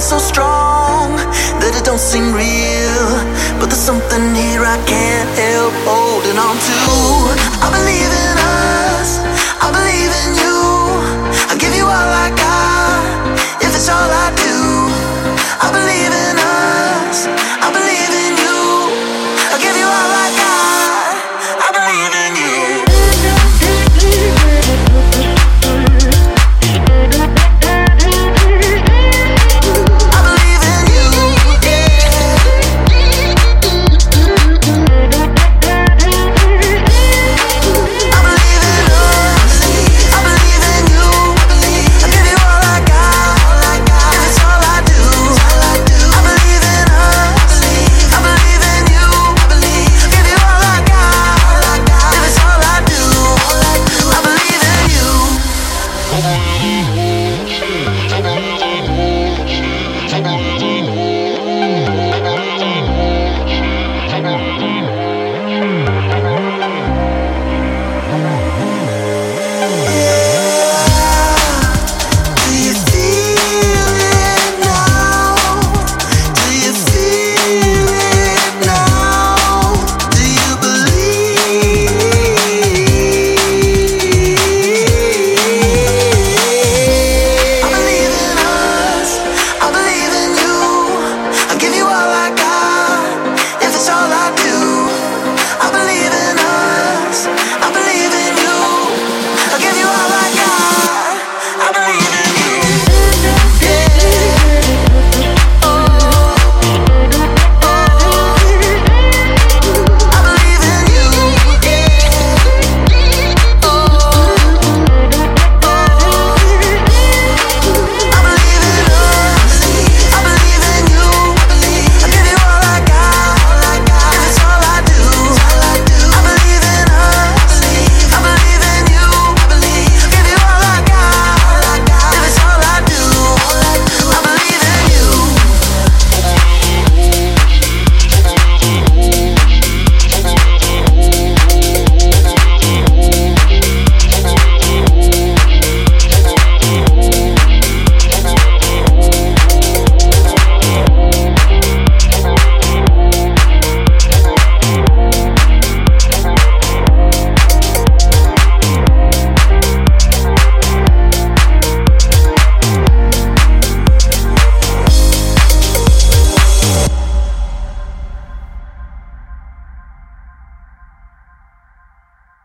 sound so strong that it don't seem real. But there's something here I can't help holding on to. I believe in.